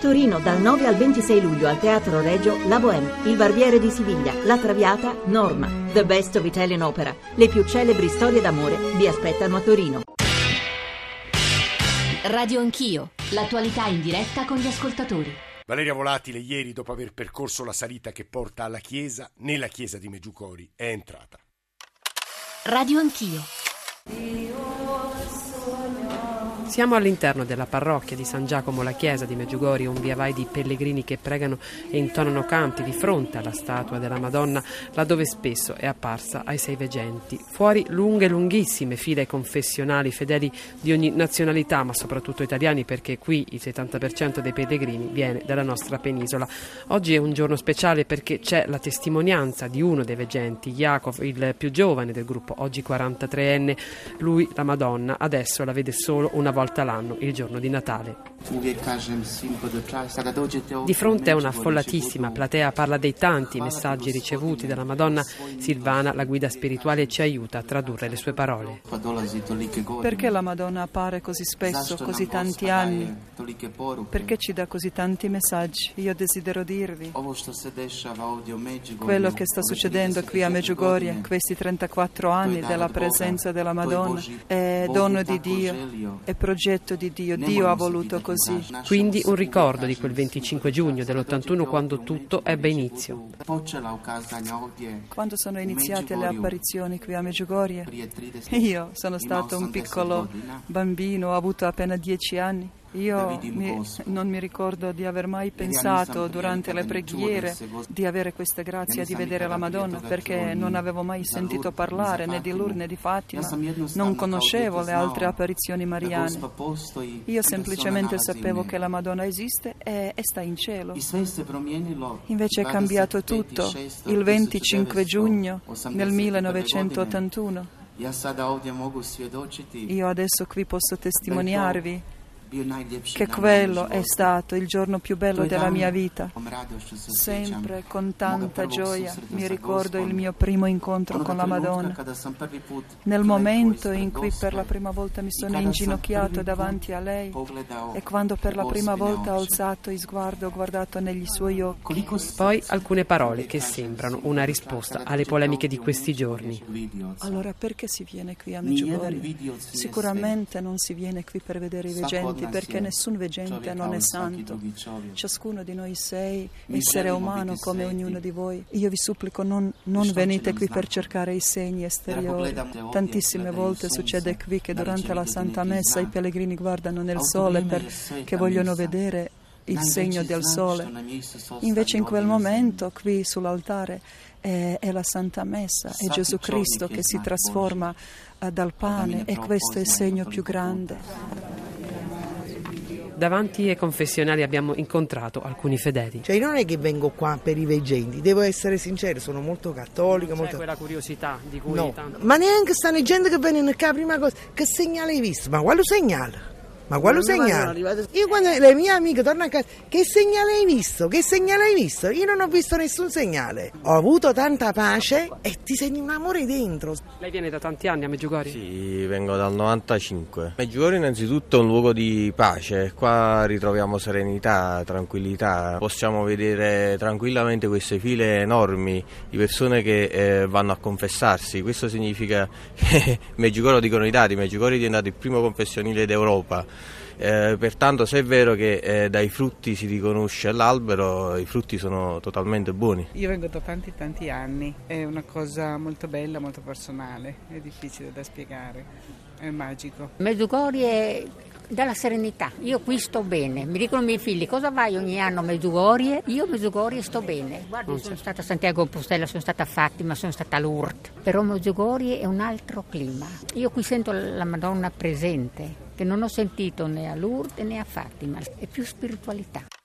Torino dal 9 al 26 luglio al Teatro Regio La Bohème, Il Barbiere di Siviglia, La Traviata, Norma, The Best of Italian Opera. Le più celebri storie d'amore vi aspettano a Torino. Radio Anch'io, l'attualità in diretta con gli ascoltatori. Valeria Volatile ieri, dopo aver percorso la salita che porta alla chiesa, nella chiesa di Meggiucori, è entrata. Radio Anch'io. Siamo all'interno della parrocchia di San Giacomo la Chiesa di Meggiugori, un via vai di pellegrini che pregano e intonano canti di fronte alla statua della Madonna, laddove spesso è apparsa ai sei veggenti. Fuori lunghe, lunghissime file confessionali, fedeli di ogni nazionalità, ma soprattutto italiani, perché qui il 70% dei pellegrini viene dalla nostra penisola. Oggi è un giorno speciale perché c'è la testimonianza di uno dei veggenti, Jacob, il più giovane del gruppo, oggi 43enne. Lui, la Madonna, adesso la vede solo una volta l'anno, il giorno di Natale. Di fronte a una affollatissima platea parla dei tanti messaggi ricevuti dalla Madonna. Silvana, la guida spirituale, ci aiuta a tradurre le sue parole. Perché la Madonna appare così spesso, così tanti anni? Perché ci dà così tanti messaggi? Io desidero dirvi quello che sta succedendo qui a Medjugorje, questi 34 anni della presenza della Madonna, è dono di Dio, è progetto di Dio. Dio ha voluto così. Quindi un ricordo di quel 25 giugno dell'81 quando tutto ebbe inizio. Quando sono iniziate le apparizioni qui a Medjugorje, io sono stato un piccolo bambino, ho avuto appena 10 anni. Io mi, non mi ricordo di aver mai pensato durante le preghiere di avere questa grazia di vedere la Madonna perché non avevo mai sentito parlare né di Lourdes né di Fatima, non conoscevo le altre apparizioni mariane. Io semplicemente sapevo che la Madonna esiste e, e sta in cielo. Invece è cambiato tutto. il 25 giugno del 1981. Io adesso qui posso testimoniarvi che quello è stato il giorno più bello della mia vita. Sempre con tanta gioia mi ricordo il mio primo incontro con la Madonna. Nel momento in cui per la prima volta mi sono inginocchiato davanti a lei e quando per la prima volta ho alzato il sguardo, ho guardato negli suoi occhi. Poi alcune parole che sembrano una risposta alle polemiche di questi giorni. Allora perché si viene qui a Medjugorje? Sicuramente non si viene qui per vedere i veggenti perché nessun veggente non è santo. Ciascuno di noi sei essere umano come ognuno di voi. Io vi supplico non, non venite qui per cercare i segni esteriori. Tantissime volte succede qui che durante la Santa Messa i pellegrini guardano nel sole perché vogliono vedere il segno del sole. Invece in quel momento qui sull'altare è, è la Santa Messa, è Gesù Cristo che si trasforma uh, dal pane e questo è il segno più grande. Davanti ai confessionali abbiamo incontrato alcuni fedeli. Cioè, non è che vengo qua per i veggenti, devo essere sincero, sono molto cattolica. C'è molto... quella curiosità di cui no, tanto... ma neanche stanno gente che vengono qua, prima cosa, che segnale hai visto? Ma quale segnale? Ma quale segnale? Io quando le mie amiche tornano a casa, che segnale hai visto? Che segnale hai visto? Io non ho visto nessun segnale. Ho avuto tanta pace e ti senti un amore dentro. Lei viene da tanti anni a Meggiugori? Sì, vengo dal 95. Meggiugori innanzitutto è un luogo di pace, qua ritroviamo serenità, tranquillità, possiamo vedere tranquillamente queste file enormi di persone che eh, vanno a confessarsi, questo significa che Meggiugori, lo dicono i dati, Meggiugori è diventato il primo confessionile d'Europa. Eh, pertanto se è vero che eh, dai frutti si riconosce l'albero, i frutti sono totalmente buoni. Io vengo da tanti tanti anni, è una cosa molto bella, molto personale, è difficile da spiegare, è magico. Medjugorje è dalla serenità, io qui sto bene, mi dicono i miei figli cosa vai ogni anno a Medjugorje? Io a Medjugorje sto bene, guarda sono stata a Santiago Compostela, sono stata a Fatima, sono stata a Lourdes, però Medjugorje è un altro clima, io qui sento la Madonna presente che non ho sentito né a Lourdes né a Fatima, è più spiritualità.